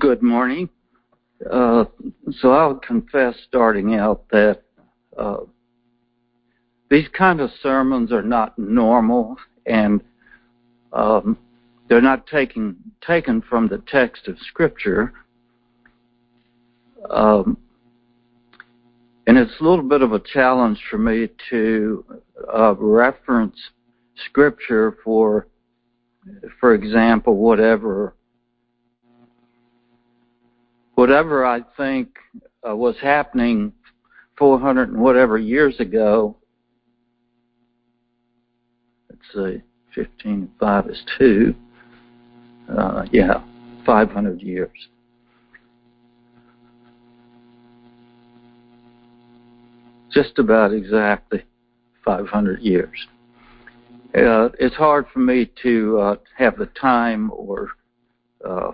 Good morning. Uh, so I'll confess starting out that uh, these kind of sermons are not normal and um, they're not taken taken from the text of Scripture. Um, and it's a little bit of a challenge for me to uh, reference Scripture for, for example, whatever whatever I think uh, was happening 400 and whatever years ago. Let's see, 15 5 is 2. Uh, yeah, 500 years. Just about exactly 500 years. Uh, it's hard for me to uh, have the time or uh,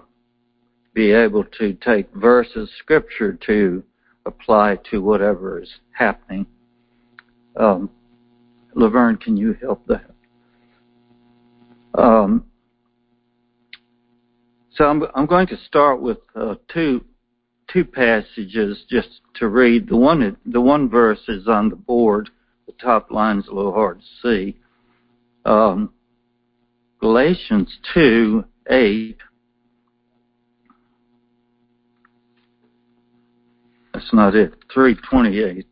be able to take verses scripture to apply to whatever is happening. Um, Laverne, can you help that? Um, so I'm, I'm, going to start with uh, two two passages just to read. The one the one verse is on the board. The top line is a little hard to see. Um, Galatians two eight That's not it. 328.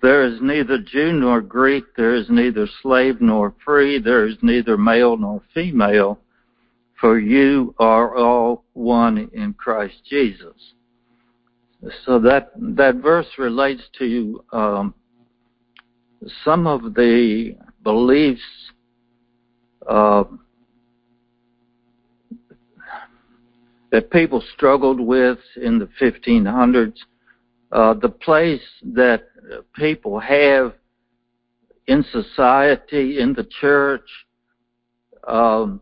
There is neither Jew nor Greek, there is neither slave nor free, there is neither male nor female, for you are all one in Christ Jesus. So that that verse relates to um, some of the beliefs uh, that people struggled with in the 1500s, uh, the place that people have in society, in the church, um,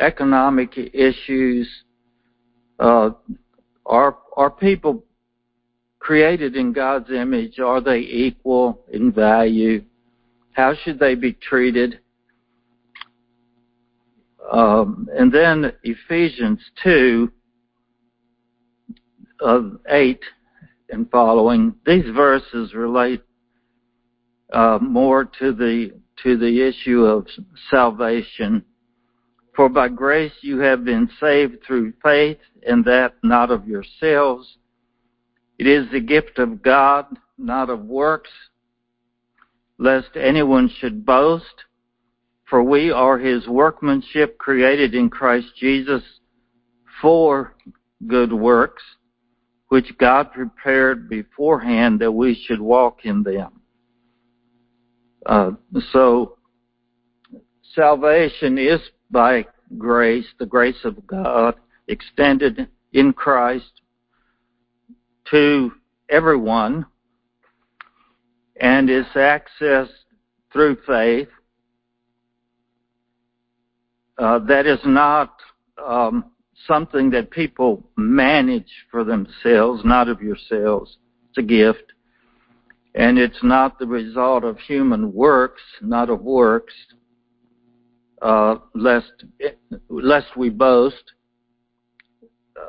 economic issues. Uh, are are people created in God's image? Are they equal in value? How should they be treated? Um, and then Ephesians 2, uh, 8 and following, these verses relate uh, more to the to the issue of salvation. For by grace you have been saved through faith, and that not of yourselves. It is the gift of God, not of works, lest anyone should boast. For we are his workmanship created in Christ Jesus for good works, which God prepared beforehand that we should walk in them. Uh, so, salvation is by grace, the grace of God extended in Christ to everyone and is accessed through faith uh, that is not um, something that people manage for themselves, not of yourselves. It's a gift. And it's not the result of human works, not of works, uh, lest, lest we boast.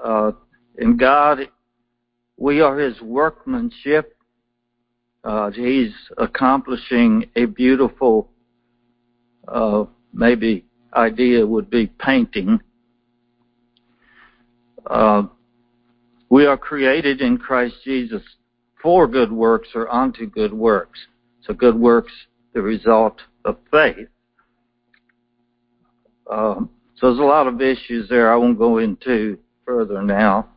Uh, in God, we are His workmanship. Uh, he's accomplishing a beautiful, uh, maybe idea would be painting. Uh, we are created in Christ Jesus for good works or unto good works. So good works, the result of faith. Um, so there's a lot of issues there I won't go into further now.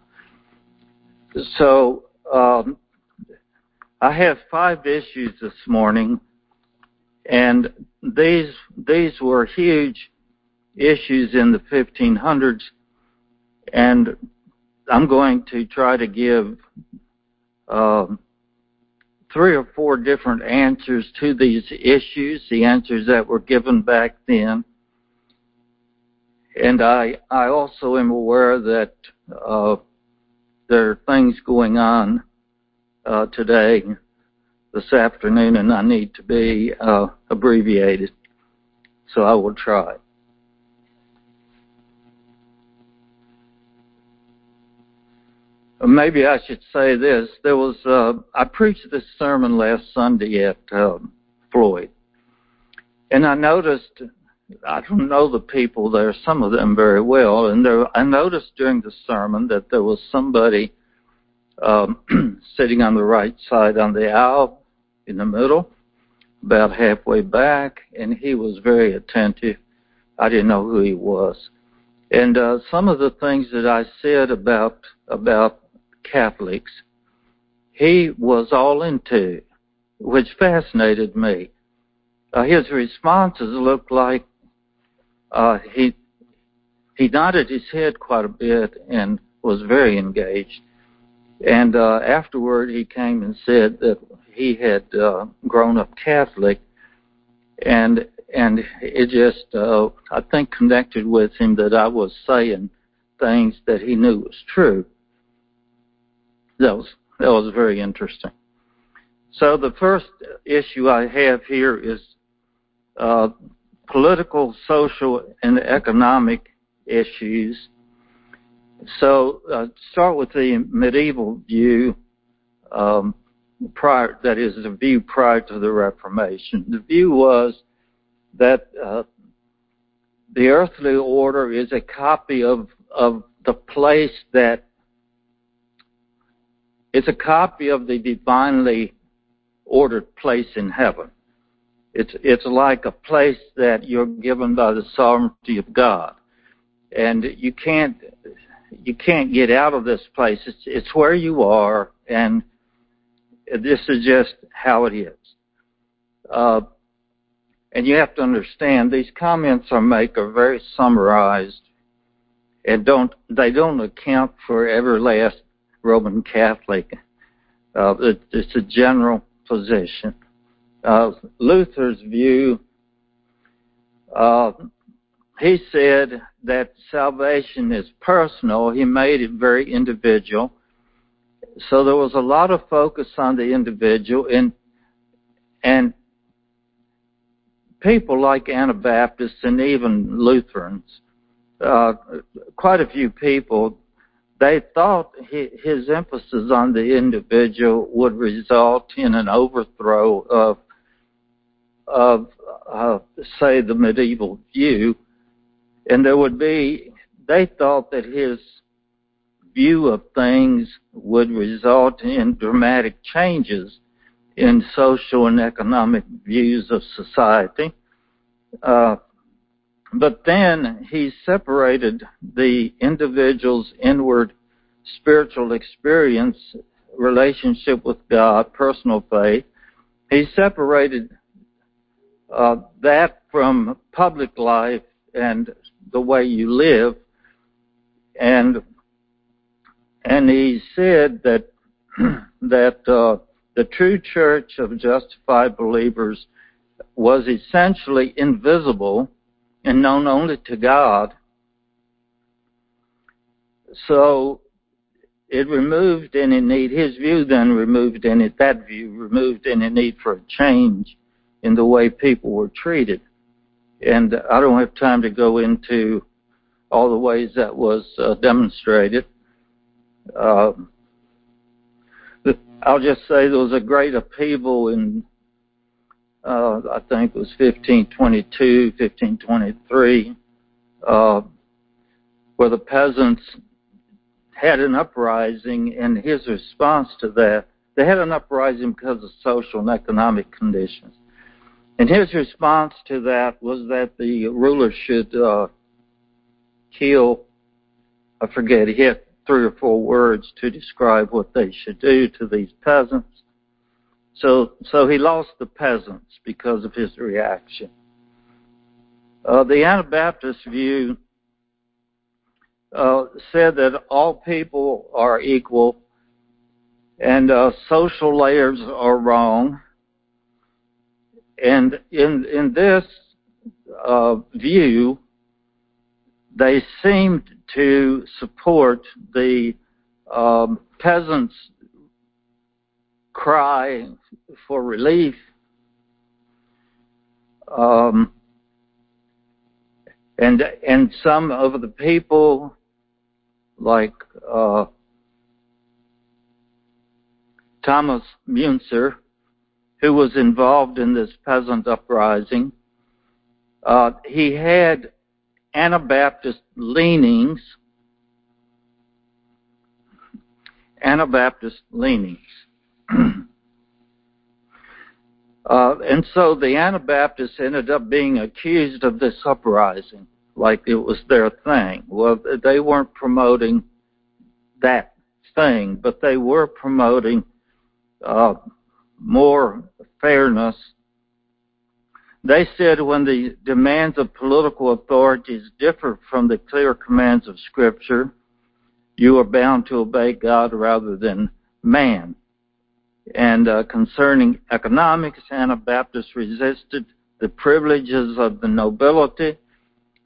So um, I have five issues this morning, and these these were huge issues in the 1500s, and I'm going to try to give um, three or four different answers to these issues, the answers that were given back then. And I, I also am aware that uh, there are things going on uh, today, this afternoon, and I need to be uh, abbreviated. So I will try. Maybe I should say this. There was uh, I preached this sermon last Sunday at uh, Floyd, and I noticed I don't know the people there, some of them very well, and there I noticed during the sermon that there was somebody um, sitting on the right side on the aisle in the middle, about halfway back, and he was very attentive. I didn't know who he was. And uh, some of the things that I said about about Catholics, he was all into, which fascinated me. Uh, his responses looked like uh, he he nodded his head quite a bit and was very engaged. And uh, afterward, he came and said that he had uh, grown up Catholic, and and it just uh, I think connected with him that I was saying things that he knew was true. That was that was very interesting. So the first issue I have here is uh, political, social, and economic issues. So uh, start with the medieval view. Um, prior, that is the view prior to the Reformation. The view was that uh, the earthly order is a copy of of the place that it's a copy of the divinely ordered place in heaven. It's it's like a place that you're given by the sovereignty of God, and you can't you can't get out of this place. It's it's where you are, and this is just how it is. Uh, and you have to understand these comments I make are very summarized, and don't they don't account for every last Roman Catholic. Uh, it, it's a general position uh, Luther's view, uh, he said that salvation is personal. He made it very individual. So there was a lot of focus on the individual and and people like Anabaptists and even Lutherans, uh, quite a few people, they thought his emphasis on the individual would result in an overthrow of of, uh, say, the medieval view, and there would be, they thought that his view of things would result in dramatic changes in social and economic views of society. Uh, but then he separated the individual's inward spiritual experience, relationship with God, personal faith. He separated uh, that from public life and the way you live. And and he said that that uh, the true church of justified believers was essentially invisible and known only to God. So it removed any need. His view then removed any that view removed any need for a change in the way people were treated. And I don't have time to go into all the ways that was uh, demonstrated. Uh, I'll just say there was a great upheaval in, uh, I think it was 1522, 1523, uh, where the peasants had an uprising, and his response to that, they had an uprising because of social and economic conditions. And his response to that was that the ruler should uh, kill, I forget, he had three or four words to describe what they should do to these peasants. So, so he lost the peasants because of his reaction. Uh, the Anabaptist view uh, said that all people are equal and uh, social layers are wrong and in in this uh, view, they seemed to support the um, peasants' cry for relief. Um, and and some of the people, like uh, Thomas Müntzer, who was involved in this peasant uprising, uh, he had Anabaptist leanings, Anabaptist leanings. Uh, and so the Anabaptists ended up being accused of this uprising, like it was their thing. Well, they weren't promoting that thing, but they were promoting uh, more fairness. They said when the demands of political authorities differ from the clear commands of Scripture, you are bound to obey God rather than man. And uh, concerning economics, Anabaptists resisted the privileges of the nobility,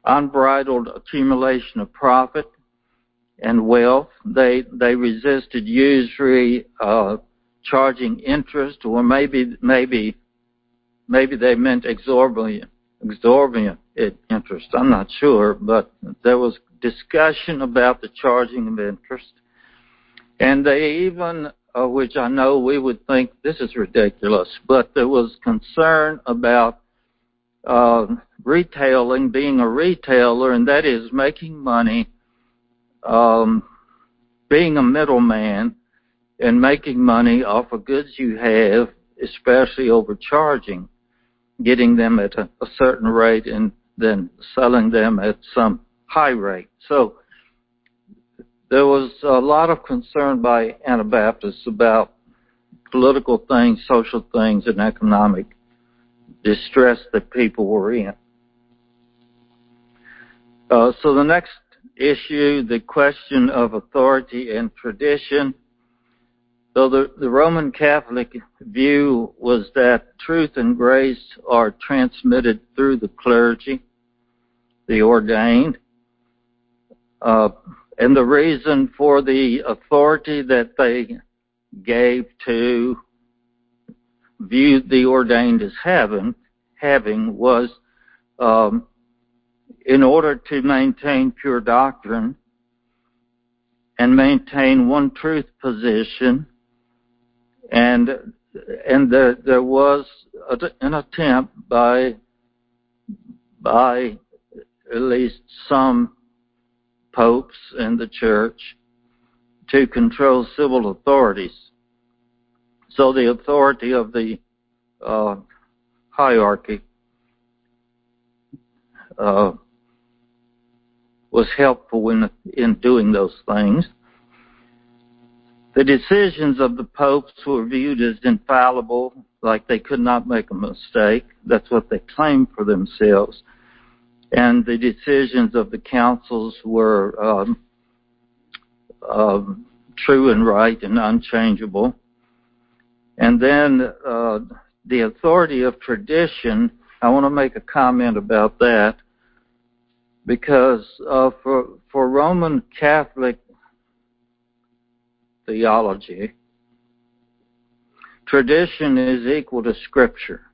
unbridled accumulation of profit and wealth. They they resisted usury, uh, charging interest, or maybe maybe maybe they meant exorbitant exorbitant interest. I'm not sure, but there was discussion about the charging of interest, and they even which I know we would think this is ridiculous, but there was concern about uh, retailing, being a retailer, and that is making money, um, being a middleman, and making money off of goods you have, especially overcharging, getting them at a, a certain rate and then selling them at some high rate. So there was a lot of concern by Anabaptists about political things, social things, and economic distress that people were in. Uh, so the next issue, the question of authority and tradition. So the, the Roman Catholic view was that truth and grace are transmitted through the clergy, the ordained. Uh, and the reason for the authority that they gave to view the ordained as having, having was um, in order to maintain pure doctrine and maintain one truth position and and there, there was an attempt by by at least some popes and the church to control civil authorities. So the authority of the uh, hierarchy uh, was helpful in in doing those things. The decisions of the popes were viewed as infallible, like they could not make a mistake. That's what they claimed for themselves and the decisions of the councils were um, um, true and right and unchangeable. And then uh, the authority of tradition, I want to make a comment about that because uh, for for Roman Catholic theology, tradition is equal to Scripture.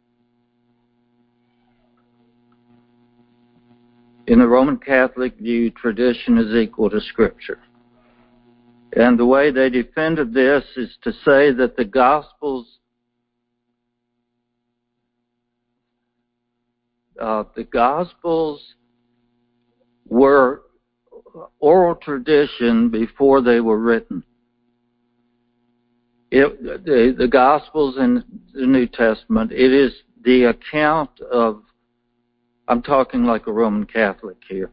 In the Roman Catholic view, tradition is equal to Scripture. And the way they defended this is to say that the Gospels, uh, the Gospels were oral tradition before they were written. It, the, the Gospels in the New Testament, it is the account of I'm talking like a Roman Catholic here.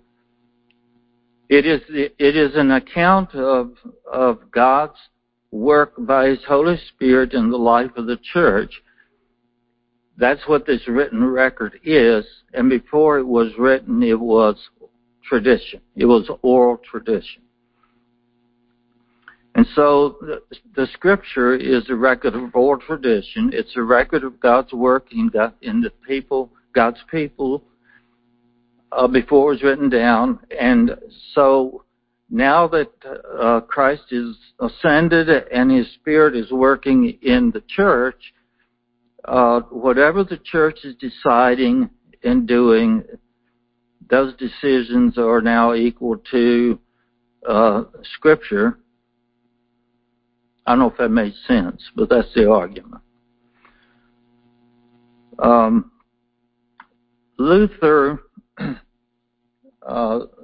It is it is an account of of God's work by His Holy Spirit in the life of the church. That's what this written record is. And before it was written, it was tradition. It was oral tradition. And so the, the, scripture is a record of oral tradition. It's a record of God's work in, God, in the people, God's people uh, before it was written down. And so now that uh, Christ is ascended and his spirit is working in the church, uh, whatever the church is deciding and doing, those decisions are now equal to uh, Scripture. I don't know if that made sense, but that's the argument. Um, Luther,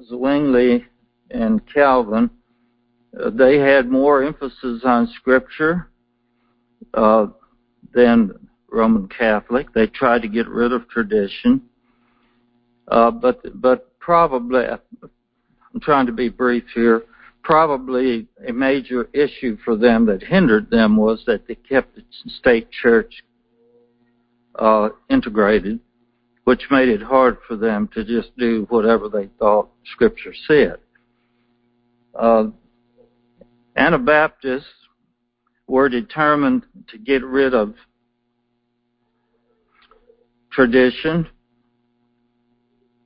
Zwingli, and Calvin, uh, they had more emphasis on Scripture uh, than Roman Catholic. They tried to get rid of tradition, uh, but but probably I'm trying to be brief here. Probably a major issue for them that hindered them was that they kept the state church uh, integrated, which made it hard for them to just do whatever they thought Scripture said. Uh, Anabaptists were determined to get rid of tradition.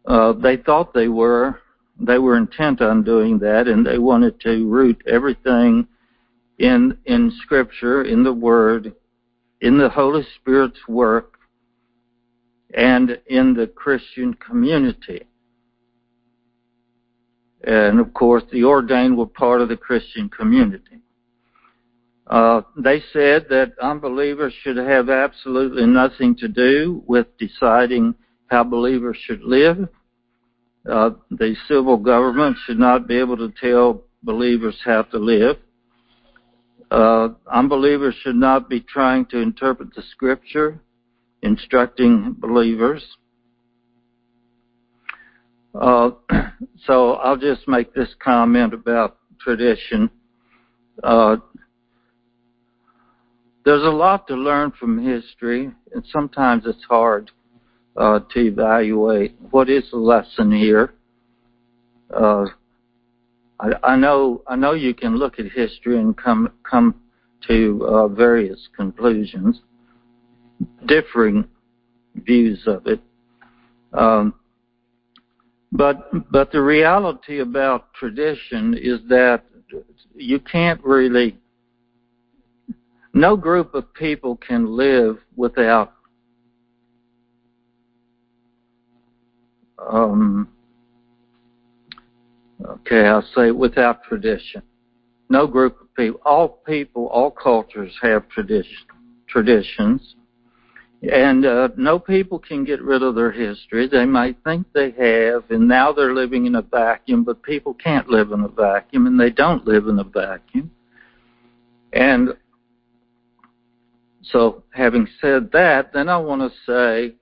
Uh, they thought they were. They were intent on doing that, and they wanted to root everything in in Scripture, in the Word, in the Holy Spirit's work, and in the Christian community. And of course, the ordained were part of the Christian community. Uh, they said that unbelievers should have absolutely nothing to do with deciding how believers should live. Uh, the civil government should not be able to tell believers how to live. Uh, unbelievers should not be trying to interpret the scripture, instructing believers. Uh, so I'll just make this comment about tradition. Uh, there's a lot to learn from history, and sometimes it's hard uh, to evaluate what is the lesson here. Uh, I, I, know I know you can look at history and come come to uh, various conclusions, differing views of it. Um, but but the reality about tradition is that you can't really no group of people can live without um, okay, I'll say without tradition. No group of people, all people, all cultures have tradition, traditions. And uh, no people can get rid of their history. They might think they have, and now they're living in a vacuum, but people can't live in a vacuum, and they don't live in a vacuum. And so, having said that, then I want to say,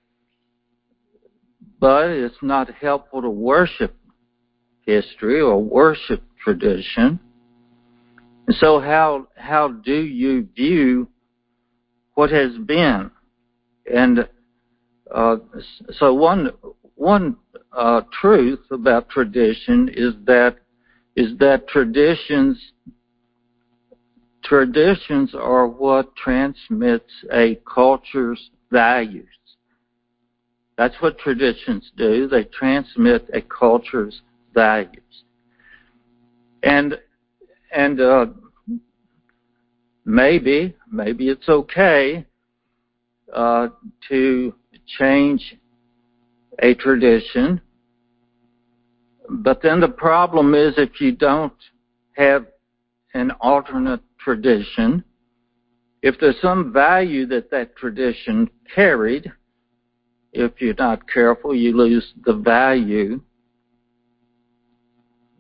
but it's not helpful to worship history or worship tradition. And so, how how do you view what has been? And uh, so, one one uh, truth about tradition is that is that traditions Traditions are what transmits a culture's values. That's what traditions do. They transmit a culture's values. And and uh, maybe maybe it's okay uh, to change a tradition, but then the problem is if you don't have an alternate tradition, if there's some value that that tradition carried, if you're not careful, you lose the value,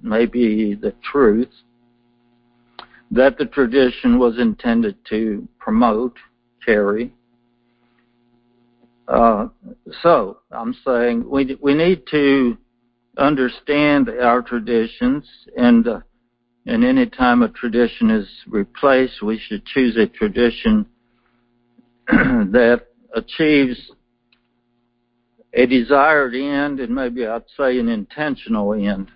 maybe the truth, that the tradition was intended to promote, carry. Uh, so I'm saying we we need to understand our traditions and uh, and any time a tradition is replaced, we should choose a tradition that achieves a desired end and maybe I'd say an intentional end.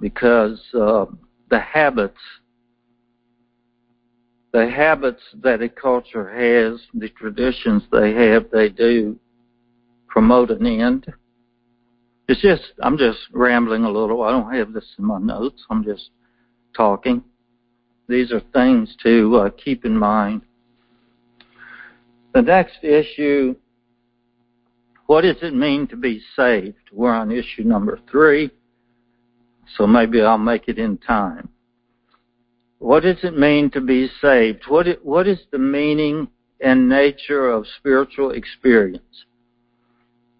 Because uh, the habits, the habits that a culture has, the traditions they have, they do promote an end it's just, I'm just rambling a little. I don't have this in my notes. I'm just talking. These are things to uh, keep in mind. The next issue what does it mean to be saved? We're on issue number three, so maybe I'll make it in time. What does it mean to be saved? What is, what is the meaning and nature of spiritual experience?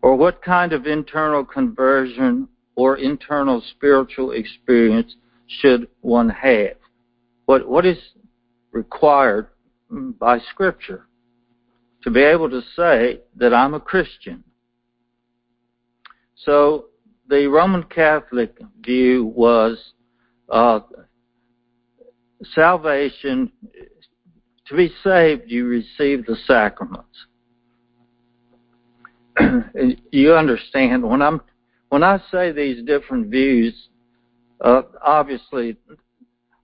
Or what kind of internal conversion or internal spiritual experience should one have? What, what is required by Scripture to be able to say that I'm a Christian? So the Roman Catholic view was uh, salvation, to be saved, you receive the sacraments. you understand when I'm when I say these different views, uh, obviously,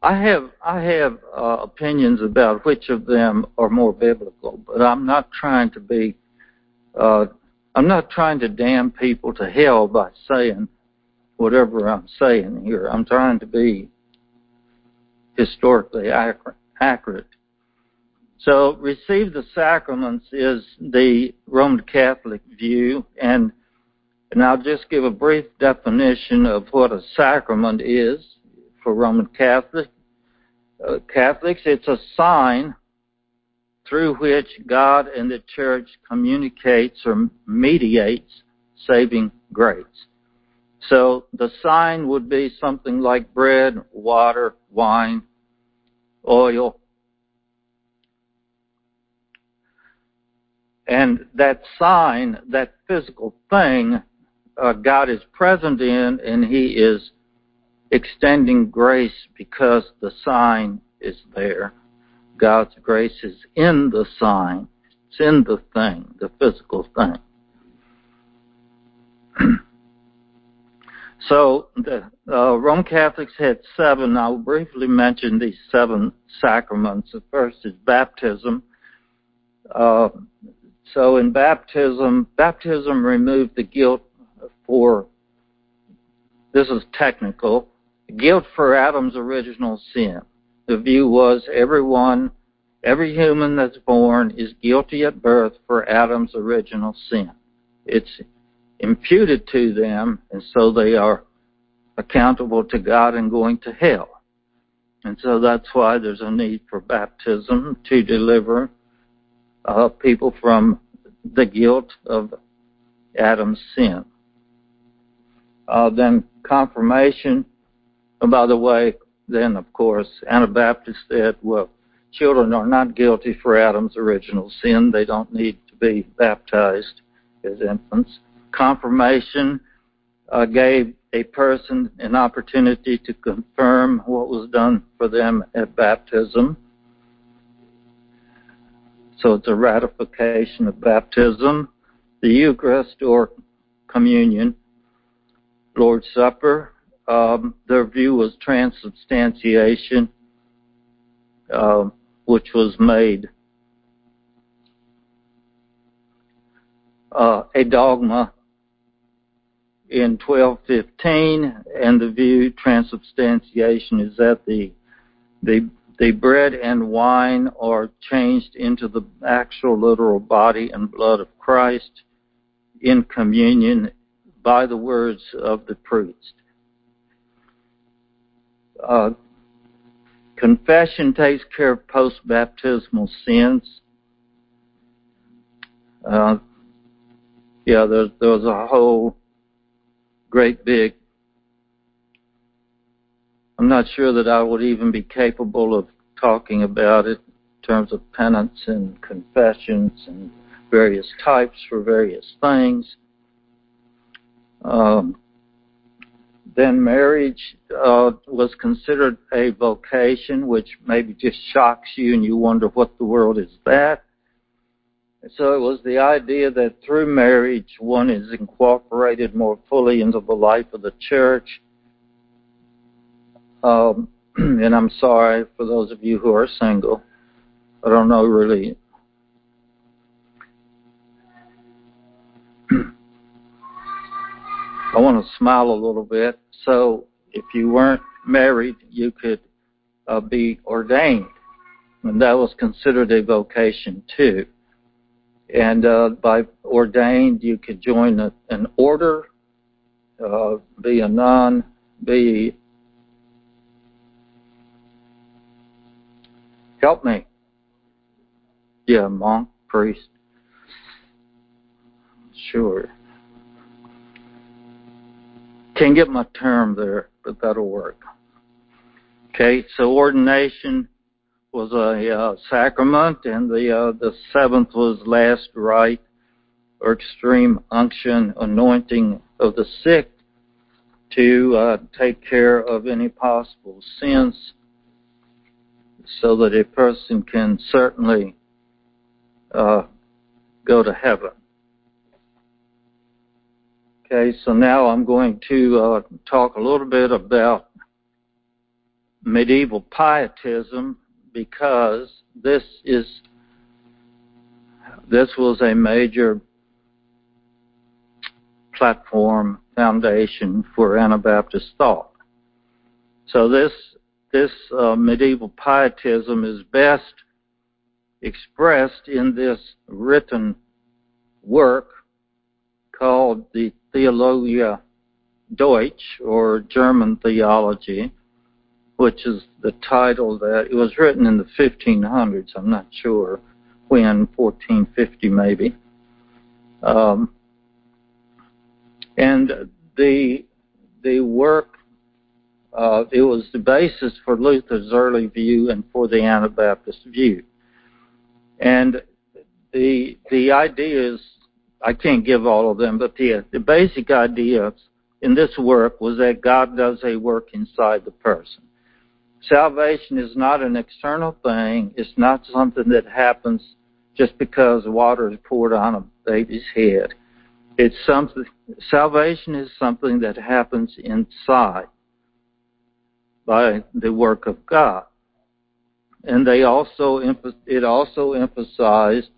I have I have uh, opinions about which of them are more biblical, but I'm not trying to be uh, I'm not trying to damn people to hell by saying whatever I'm saying here. I'm trying to be historically accurate. So, receive the sacraments is the Roman Catholic view, and, and I'll just give a brief definition of what a sacrament is for Roman Catholic. Uh, Catholics. It's a sign through which God and the church communicates or mediates saving grace. So the sign would be something like bread, water, wine, oil. And that sign, that physical thing, uh, God is present in and He is extending grace because the sign is there. God's grace is in the sign. It's in the thing, the physical thing. So the uh, Roman Catholics had seven. I'll briefly mention these seven sacraments. The first is baptism. Uh, so in baptism, baptism removed the guilt for. This is technical. Guilt for Adam's original sin. The view was everyone, every human that's born is guilty at birth for Adam's original sin. It's imputed to them, and so they are accountable to God and going to hell. And so that's why there's a need for baptism to deliver uh, people from the guilt of Adam's sin. Uh, then confirmation, and by the way, then of course Anabaptists said, well, children are not guilty for Adam's original sin. They don't need to be baptized as infants confirmation uh, gave a person an opportunity to confirm what was done for them at baptism. So it's a ratification of baptism. The Eucharist or communion, Lord's Supper, um, their view was transubstantiation, uh, which was made uh, a dogma in 1215, and the view transubstantiation is that the the the bread and wine are changed into the actual literal body and blood of Christ in communion by the words of the priest. Uh, confession takes care of post baptismal sins. Uh, yeah, there's, there's a whole great big. I'm not sure that I would even be capable of talking about it in terms of penance and confessions and various types for various things. Um, then marriage uh, was considered a vocation, which maybe just shocks you and you wonder what the world is that. So it was the idea that through marriage, one is incorporated more fully into the life of the church. Um, and I'm sorry for those of you who are single. I don't know really. I want to smile a little bit. So if you weren't married, you could uh, be ordained. And that was considered a vocation too. And uh, by ordained, you could join a, an order, uh, be a nun, be Help me. Yeah, monk, priest. Sure. Can't get my term there, but that'll work. Okay, so ordination was a uh, sacrament, and the uh, the seventh was last rite or extreme unction, anointing of the sick to uh, take care of any possible sins, so that a person can certainly uh, go to heaven. Okay, so now I'm going to uh, talk a little bit about medieval pietism because this is this was a major platform foundation for Anabaptist thought. So this this uh, medieval pietism is best expressed in this written work called the Theologia Deutsch or German theology, which is the title that it was written in the 1500s. I'm not sure when, 1450 maybe. Um, and the the work uh, it was the basis for Luther's early view and for the Anabaptist view. And the the ideas I can't give all of them, but the the basic idea in this work was that God does a work inside the person. Salvation is not an external thing. It's not something that happens just because water is poured on a baby's head. It's something. Salvation is something that happens inside by the work of God, and they also it also emphasized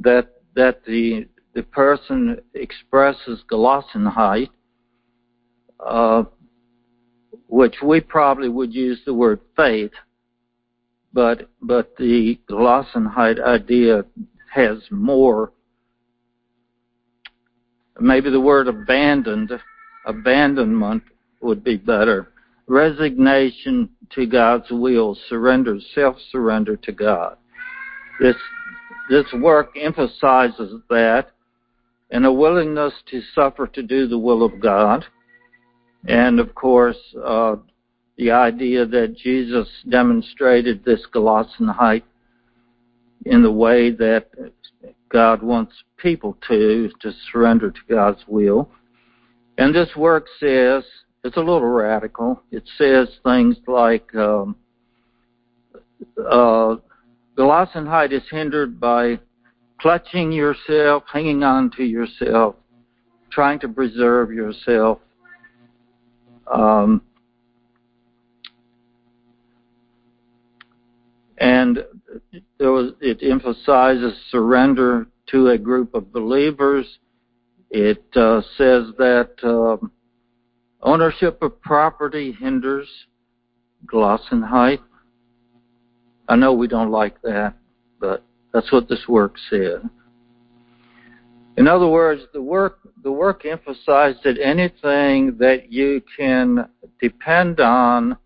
that that the the person expresses Gelassenheit, uh, which we probably would use the word faith, but but the Gelassenheit idea has more. Maybe the word abandoned, abandonment would be better. Resignation to God's will, surrender, self-surrender to God. This this work emphasizes that and a willingness to suffer to do the will of God. And of course, uh, the idea that Jesus demonstrated this Gelassenheit in the way that God wants people to, to surrender to God's will. And this work says, it's a little radical. It says things like, um, uh, is hindered by clutching yourself, hanging on to yourself, trying to preserve yourself. Um, and was, it emphasizes surrender to a group of believers. It uh, says that um, ownership of property hinders Gelassenheit. I know we don't like that, but that's what this work said. In other words, the work the work emphasized that anything that you can depend on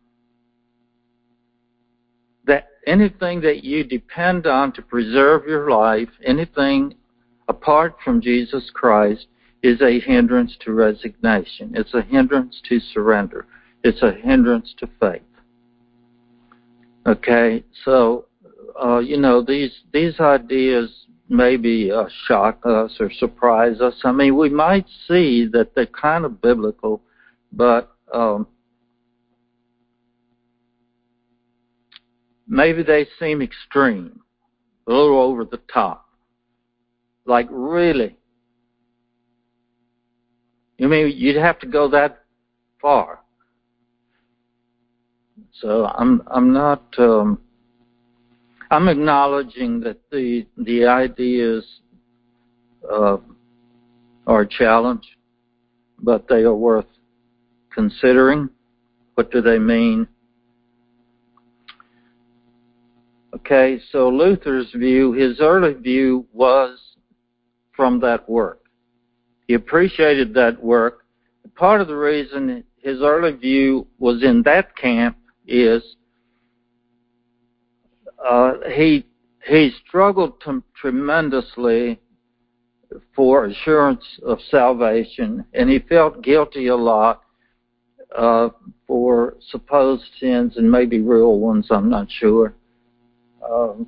that anything that you depend on to preserve your life, anything apart from Jesus Christ is a hindrance to resignation. It's a hindrance to surrender. It's a hindrance to faith. Okay, so uh, you know, these these ideas maybe uh, shock us or surprise us. I mean, we might see that they're kind of biblical, but um, maybe they seem extreme, a little over the top. Like really, you mean you'd have to go that far? So I'm I'm not. Um, I'm acknowledging that the the ideas uh, are a challenge, but they are worth considering. What do they mean? Okay, so Luther's view, his early view was from that work. He appreciated that work. Part of the reason his early view was in that camp is uh, he he struggled t- tremendously for assurance of salvation, and he felt guilty a lot uh, for supposed sins and maybe real ones. I'm not sure. Um,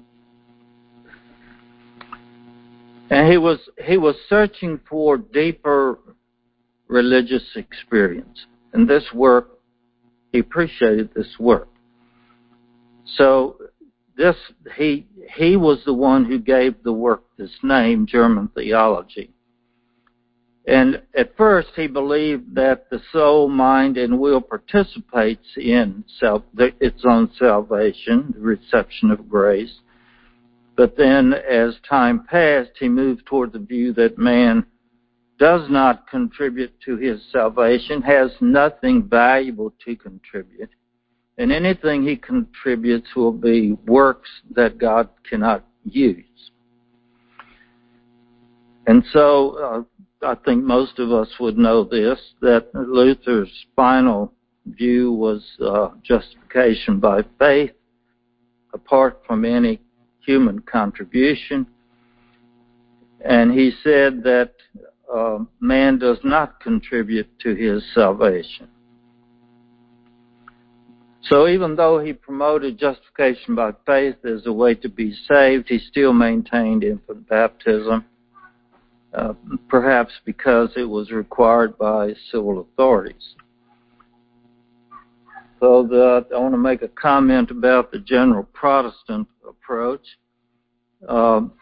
and he was he was searching for deeper religious experience, and this work he appreciated this work. So this he he was the one who gave the work this name, German theology. And at first, he believed that the soul, mind, and will participates in self, its own salvation, the reception of grace. But then, as time passed, he moved toward the view that man does not contribute to his salvation, has nothing valuable to contribute, and anything he contributes will be works that God cannot use. And so, uh, I think most of us would know this, that Luther's final view was uh, justification by faith, apart from any human contribution. And he said that uh, man does not contribute to his salvation. So even though he promoted justification by faith as a way to be saved, he still maintained infant baptism, uh, perhaps because it was required by civil authorities. So the, I want to make a comment about the general Protestant approach. Um,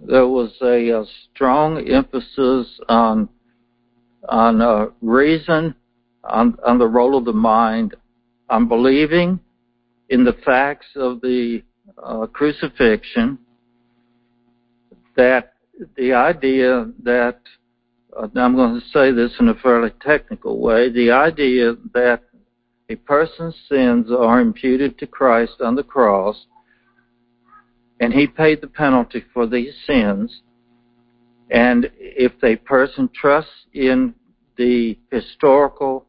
there was a, a, strong emphasis on on uh, reason on, on the role of the mind, on believing in the facts of the uh, crucifixion, that the idea that, uh, I'm going to say this in a fairly technical way, the idea that a person's sins are imputed to Christ on the cross, and he paid the penalty for these sins, and if a person trusts in the historical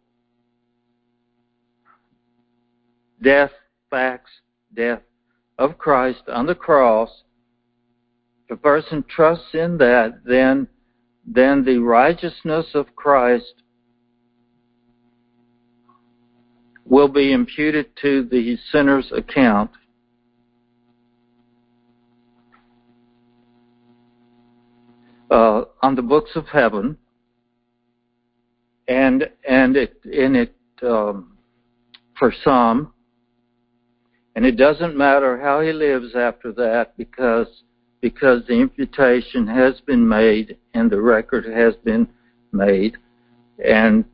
death, facts, death of Christ on the cross, if a person trusts in that, then, then the righteousness of Christ will be imputed to the sinner's account. Uh, on the books of heaven, and and it in it um, for some and it doesn't matter how he lives after that because because the imputation has been made and the record has been made and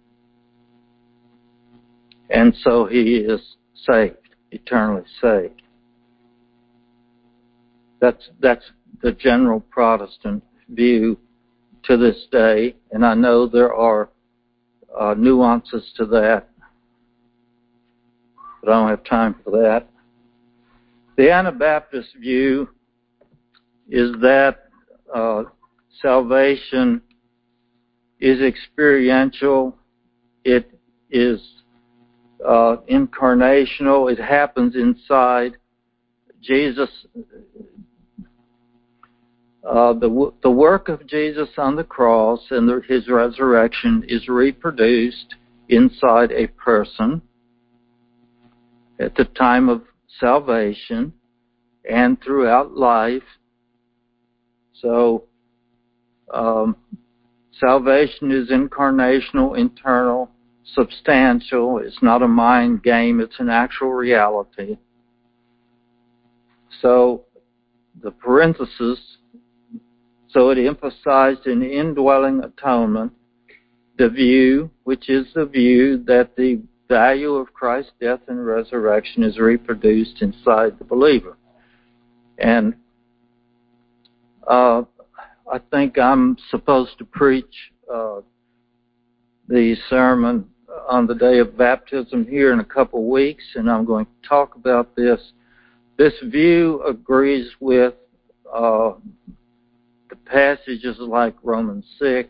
and so he is saved, eternally saved. That's that's the general Protestant view to this day, and I know there are uh, nuances to that, but I don't have time for that. The Anabaptist view is that uh, salvation is experiential, it is uh, incarnational, it happens inside Jesus. Uh, the the work of Jesus on the cross and the, his resurrection is reproduced inside a person at the time of salvation and throughout life. So, um, salvation is incarnational, internal, substantial. It's not a mind game, it's an actual reality. So, the parenthesis, so it emphasized an indwelling atonement, the view, which is the view that the value of Christ's death and resurrection is reproduced inside the believer. And uh, I think I'm supposed to preach uh, the sermon on the day of baptism here in a couple of weeks, and I'm going to talk about this. This view agrees with uh, the passages like Romans 6,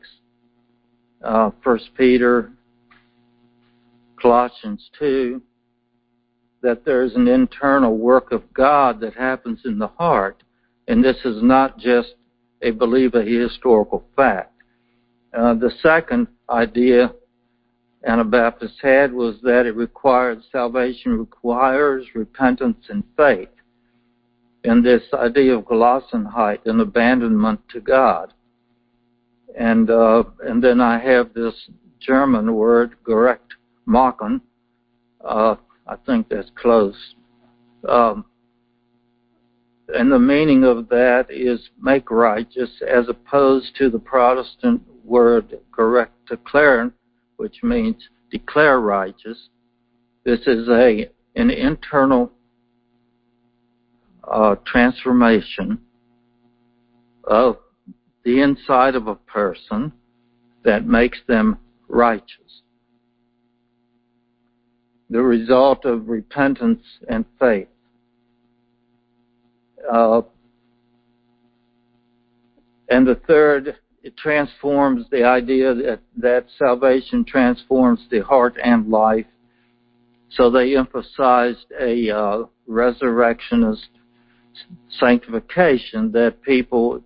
uh, 1 Peter Colossians 2, that there's an internal work of God that happens in the heart, and this is not just a belief, a historical fact. Uh, the second idea Anabaptists had was that it required salvation requires repentance and faith, and this idea of Gelassenheit, an abandonment to God. And uh, and then I have this German word, gerecht machen. Uh, I think that's close. Um, and the meaning of that is make righteous, as opposed to the Protestant word gerecht erklären, which means declare righteous. This is a an internal uh, transformation of the inside of a person that makes them righteous. The result of repentance and faith. Uh, and the third, it transforms the idea that, that salvation transforms the heart and life. So they emphasized a uh, resurrectionist sanctification that people,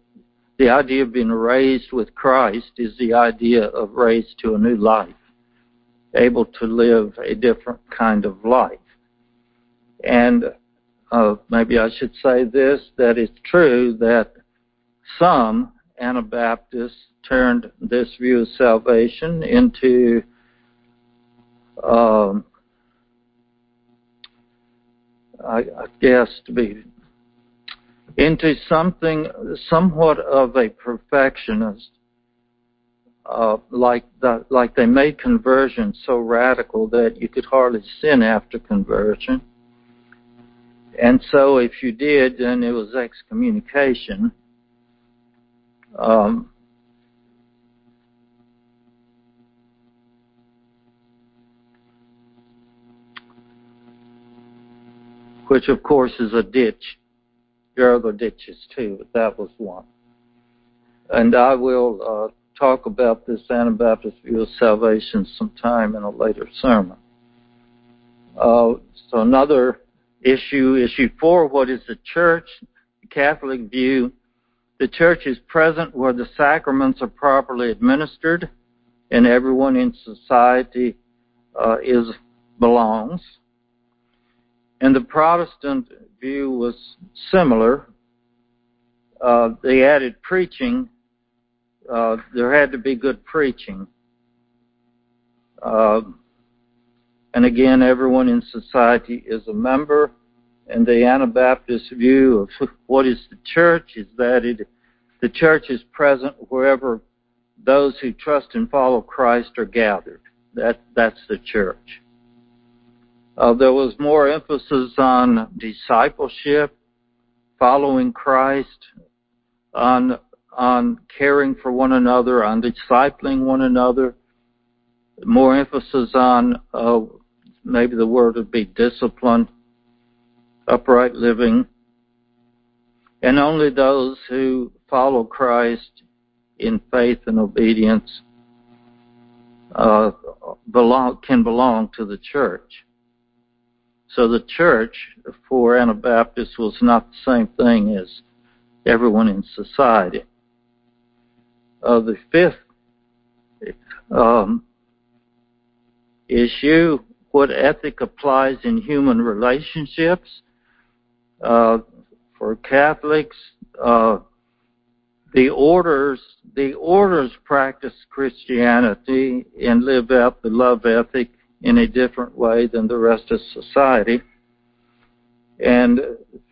the idea of being raised with Christ is the idea of raised to a new life, able to live a different kind of life. And uh, maybe I should say this, that it's true that some Anabaptists turned this view of salvation into um, I, I guess to be into something somewhat of a perfectionist, uh, like the, like they made conversion so radical that you could hardly sin after conversion. And so if you did, then it was excommunication. Um, which of course is a ditch. There are other ditches too, but that was one. And I will uh, talk about this Anabaptist view of salvation sometime in a later sermon. Uh, so another issue, issue four, what is the church? The Catholic view the church is present where the sacraments are properly administered and everyone in society uh, is belongs. And the Protestant view was similar. Uh, they added preaching. Uh, there had to be good preaching. Uh, and again, everyone in society is a member and the Anabaptist view of what is the church is that it, the church is present wherever those who trust and follow Christ are gathered. That, that's the church. Uh, there was more emphasis on discipleship, following Christ, on on caring for one another, on discipling one another. More emphasis on uh, maybe the word would be discipline upright living, and only those who follow Christ in faith and obedience uh, belong can belong to the church. So the church for Anabaptists was not the same thing as everyone in society. Uh, the fifth um, issue: what ethic applies in human relationships? Uh, for Catholics, uh, the orders the orders practice Christianity and live out the love ethic in a different way than the rest of society. And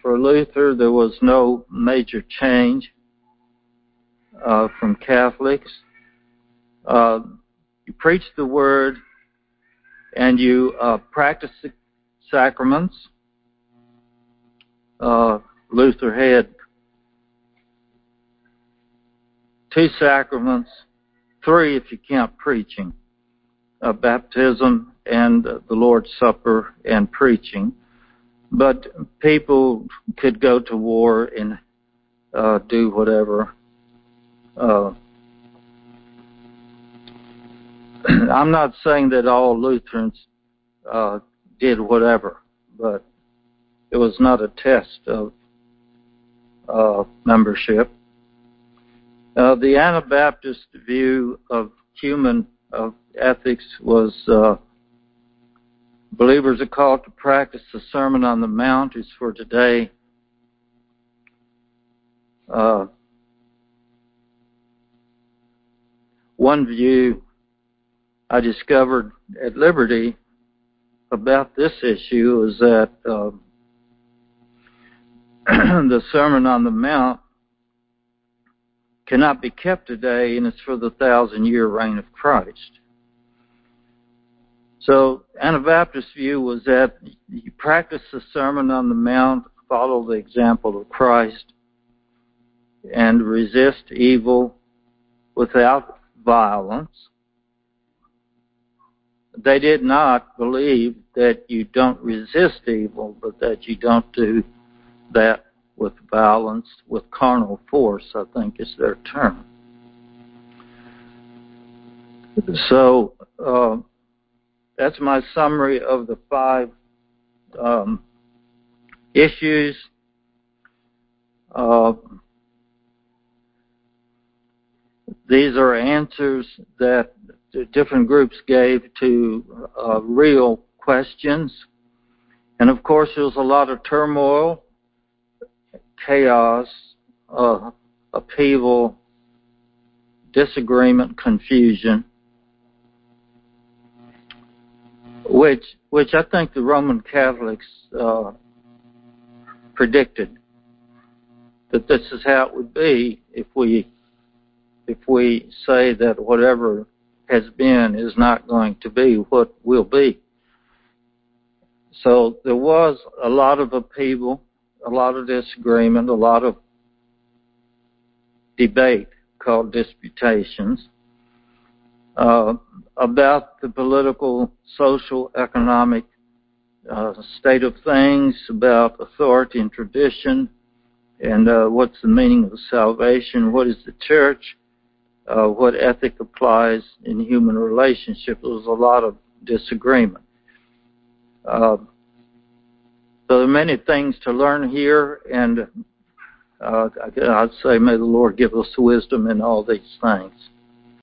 for Luther, there was no major change uh, from Catholics. Uh, you preach the word and you uh, practice the sacraments uh, Luther had two sacraments, three if you count preaching, uh, baptism and the Lord's Supper and preaching. But people could go to war and uh, do whatever. Uh, I'm not saying that all Lutherans uh, did whatever, but it was not a test of uh, membership. Uh, the Anabaptist view of human of ethics was uh, believers are called to practice the Sermon on the Mount is for today. Uh, one view I discovered at Liberty about this issue is that uh, the Sermon on the Mount cannot be kept today, and it's for the thousand year reign of Christ. So, Anabaptist view was that you practice the Sermon on the Mount, follow the example of Christ, and resist evil without violence. They did not believe that you don't resist evil, but that you don't do that with violence, with carnal force, I think is their term. So uh, that's my summary of the five um, issues. Uh, these are answers that different groups gave to uh, real questions. And of course, there was a lot of turmoil chaos, uh, upheaval, disagreement, confusion, which which I think the Roman Catholics uh, predicted that this is how it would be if we if we say that whatever has been is not going to be what will be. So there was a lot of upheaval a lot of disagreement, a lot of debate called disputations uh, about the political, social, economic uh, state of things, about authority and tradition, and uh, what's the meaning of salvation, what is the church, uh, what ethic applies in human relationship. There was a lot of disagreement. Uh, so there are many things to learn here, and uh, I'd say may the Lord give us wisdom in all these things.